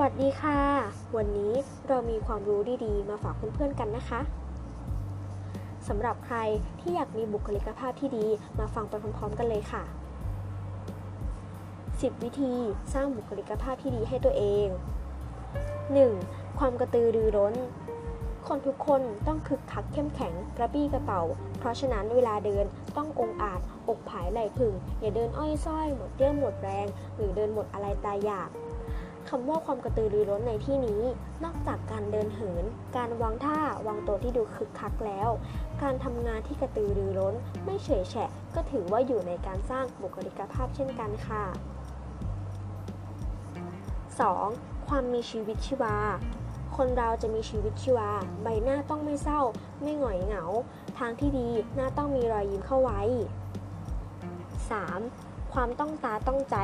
วัสดีค่ะ วันนี้เรามีความรู้ดีๆ มาฝากเพื่อนๆกันนะคะสำหรับใครที่อยากมีบุคลิกภาพที่ดีมาฟังไปพร้อมๆกันเลยค่ะ 10 วิธีสร้างบุคลิกภาพที่ดีให้ตัวเอง 1. ความกระตือรือร้น คนทุกคนต้องคึกคักเข้มแข็งกระปี้กระเป๋า เพราะฉะนั้นเวลาเดินต้ององอาจ อกผายไหลพึ่งอย่าเดินอ้อยส้อยหมดเรี่ยวหมดแรง หรือเดินหมดอะไรตายอยาก คำว่าความกระตือรือร้นในที่นี้ นอกจากการเดินเหิน การวางท่าวางตัวที่ดูคึกคักแล้ว การทำงานที่กระตือรือร้น ไม่เฉยแฉะ ก็ถือว่าอยู่ในการสร้างบุคลิกภาพเช่นกันค่ะ 2. ความมีชีวิตชีวา คนเราจะมีชีวิตชีวา ใบหน้าต้องไม่เศร้า ไม่หงอยเหงา ทางที่ดีหน้าต้องมีรอยยิ้มเข้าไว้ 3. ความต้องตาต้องใจ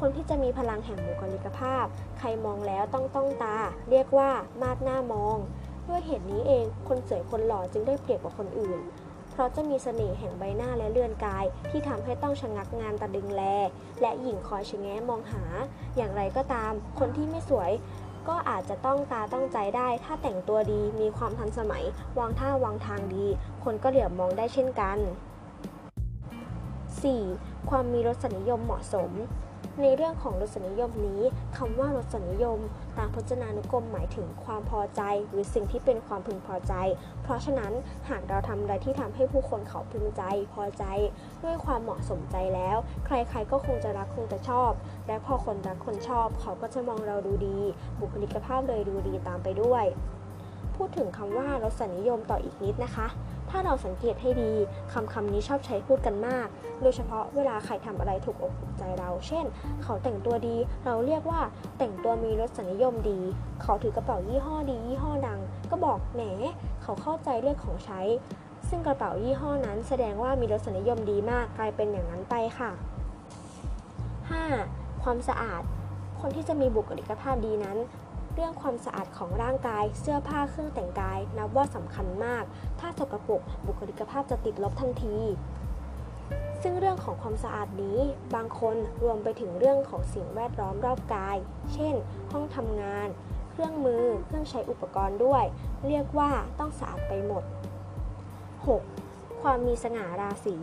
คนที่จะมีพลังแห่งบุคลิกภาพ ใครมองแล้วต้องต้องตา เรียกว่ามาดหน้ามอง ด้วยเหตุนี้เองคนสวยคนหล่อจึงได้เปรียบกว่าคนอื่น เพราะจะมีเสน่ห์แห่งใบหน้าและเลือนกาย ที่ทำให้ต้องชะงักงานตะดึงแล และหญิงคอยชะแงะมองหา อย่างไรก็ตาม คนที่ไม่สวยก็อาจจะต้องตาต้องใจได้ ถ้าแต่งตัวดี มีความทันสมัย วางท่าวางทางดี คนก็เหลียวมองได้เช่นกัน 4. ความมีรสนิยมเหมาะสม ในเรื่องของรสนิยมนี้คำว่ารสนิยม ตามพจนานุกรมหมายถึงความพอใจ หรือสิ่งที่เป็นความพึงพอใจ เพราะฉะนั้นหากเราทำอะไรที่ทำให้ผู้คนเขาพึงใจ พอใจ ด้วยความเหมาะสมใจแล้ว ใครๆก็คงจะรักคงจะชอบ และพอคนรักคนชอบ เขาก็จะมองเราดูดี บุคลิกภาพเลยดูดีตามไปด้วย พูดถึงคำว่ารสนิยมต่ออีกนิดนะคะ ถ้าเราสังเกตให้ดีคำคำนี้ชอบใช้พูดกันมาก โดยเฉพาะเวลาใครทำอะไรถูกอกถูกใจเรา เช่น เขาแต่งตัวดี เราเรียกว่าแต่งตัวมีรสนิยมดี เขาถือกระเป๋ายี่ห้อดี ยี่ห้อดัง ก็บอกแหมเขาเข้าใจเรื่องของใช้ ซึ่งกระเป๋ายี่ห้อนั้นแสดงว่ามีรสนิยมดีมากกลายเป็นอย่างนั้นไปค่ะ 5. ความสะอาด คนที่จะมีบุคลิกภาพดีนั้น เรื่องความสะอาดของร่างกาย เสื้อผ้าเครื่องแต่งกาย นับว่าสำคัญมาก ถ้าสกปรกบุคลิกภาพจะติดลบทันที ซึ่งเรื่องของความสะอาดนี้ บางคนรวมไปถึงเรื่องของสิ่งแวดล้อมรอบกาย เช่น ห้องทำงาน เครื่องมือ เครื่องใช้อุปกรณ์ด้วย เรียกว่าต้องสะอาดไปหมด 6. ความมีสง่าราศี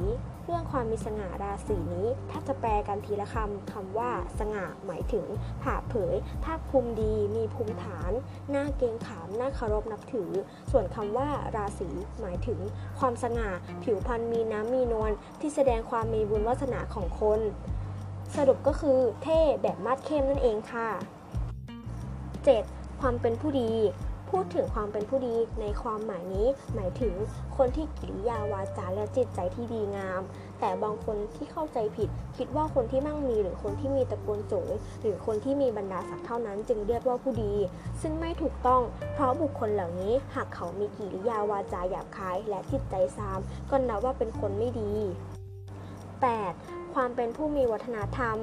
เรื่องความมีสง่าราศีนี้ ถ้าจะแปลกันทีละคำคำว่า สง่าหมายถึงผ่าเผยภาคภูมิดี มีภูมิฐานหน้าเกงขามหน้าเคารพนับถือ ส่วนคำว่าราศีหมายถึง ความสง่า ผิวพรรณมีน้ำมีนวลที่แสดงความมีบุญวาสนาของคน สรุปก็คือเท่แบบมาดเข้มนั่นเองค่ะ 7. ความเป็นผู้ดี พูดถึงความเป็นผู้ดีในความหมายนี้ หมายถึงคนที่กิริยาวาจาและจิตใจที่ดีงาม แต่บางคนที่เข้าใจผิด คิดว่าคนที่มั่งมีหรือคนที่มีตระกูลสูงหรือคนที่มีบรรดาศักดิ์เท่านั้นจึงเรียกว่าผู้ดี ซึ่งไม่ถูกต้อง เพราะบุคคลเหล่านี้หากเขามีกิริยาวาจาหยาบคาย และจิตใจซามก็นับว่าเป็นคนไม่ดี 8. ความเป็นผู้มีวัฒนธรรม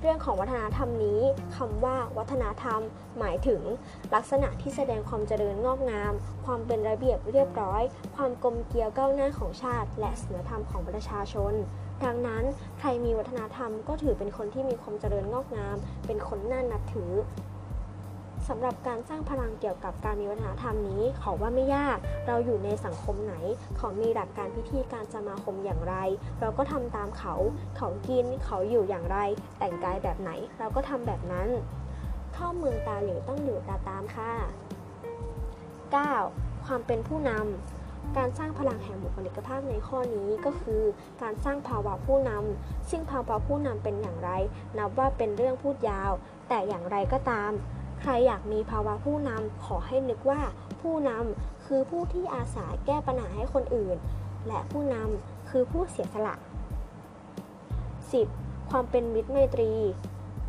เรื่องของวัฒนธรรมนี้คำว่าวัฒนธรรม หมายถึง ลักษณะที่แสดงความเจริญงอกงาม ความเป็นระเบียบเรียบร้อย ความกลมเกลียวก้าวหน้าของชาติ และศีลธรรมของประชาชน ดังนั้นใครมีวัฒนธรรมก็ถือเป็นคนที่มีความเจริญงอกงาม เป็นคนน่านับถือ สำหรับการสร้างพลังเกี่ยวกับการมีวัฒนธรรมนี้ ขอว่าไม่ยาก เราอยู่ในสังคมไหน เขามีหลักการพิธีการสมาคมอย่างไร เราก็ทำตามเขา เขากิน เขาอยู่อย่างไร แต่งกายแบบไหน เราก็ทำแบบนั้น เข้าเมืองตาหลิวต้องหลิวตาตามค่ะ 9. ความเป็นผู้นำการสร้างพลังแห่งบุคลิกภาพในข้อนี้ก็คือ การสร้างภาวะผู้นำซึ่งภาวะผู้นำเป็นอย่างไร นับว่าเป็นเรื่องพูดยาว แต่อย่างไรก็ตาม ใครอยากมีภาวะผู้นำขอให้นึกว่าผู้นำคือผู้ที่อาสาแก้ปัญหาให้คนอื่น และผู้นำคือผู้เสียสละ 10. ความเป็นมิตรไมตรี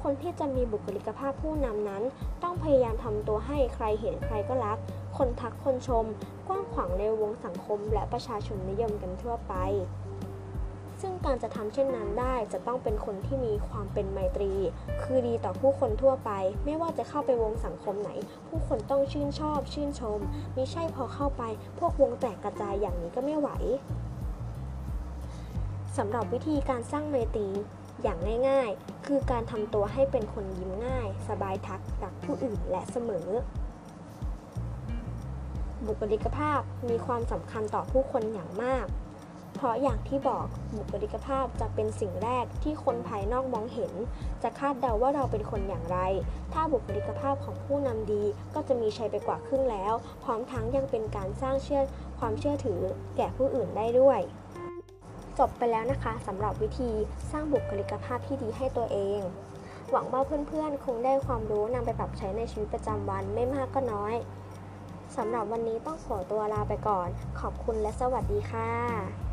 คนที่จะมีบุคลิกภาพผู้นำนั้น ต้องพยายามทำตัวให้ใครเห็นใครก็รัก คนทักคนชม กว้างขวางในวงสังคมและประชาชนนิยมกันทั่วไป ซึ่งการจะทำเช่นนั้นได้จะต้องเป็นคนที่มีความเป็นไมตรี คือดีต่อผู้คนทั่วไป ไม่ว่าจะเข้าไปวงสังคมไหน ผู้คนต้องชื่นชอบ ชื่นชมมิใช่พอเข้าไป พวกวงแตกกระจายอย่างนี้ก็ไม่ไหวสำหรับวิธีการสร้างไมตรีอย่างง่ายๆ คือการทำตัวให้เป็นคนยิ้มง่าย สบายทักรักผู้อื่นและเสมอ บุคลิกภาพมีความสำคัญต่อผู้คนอย่างมาก เพราะอย่างที่บอกบุคลิกภาพจะเป็นสิ่งแรกที่คนภายนอกมองเห็น จะคาดเดาว่าเราเป็นคนอย่างไร ถ้าบุคลิกภาพของผู้นำดีก็จะมีชัยไปกว่าครึ่งแล้ว พร้อมทั้งยังเป็นการสร้างเชื่อความเชื่อถือแก่ผู้อื่นได้ด้วยจบไปแล้วนะคะสำหรับวิธีสร้างบุคลิกภาพที่ดีให้ตัวเอง หวังว่าเพื่อนๆ คงได้ความรู้นำไปปรับใช้ในชีวิตประจำวันไม่มากก็น้อยสำหรับวันนี้ต้องขอตัวลาไปก่อน ขอบคุณและสวัสดีค่ะ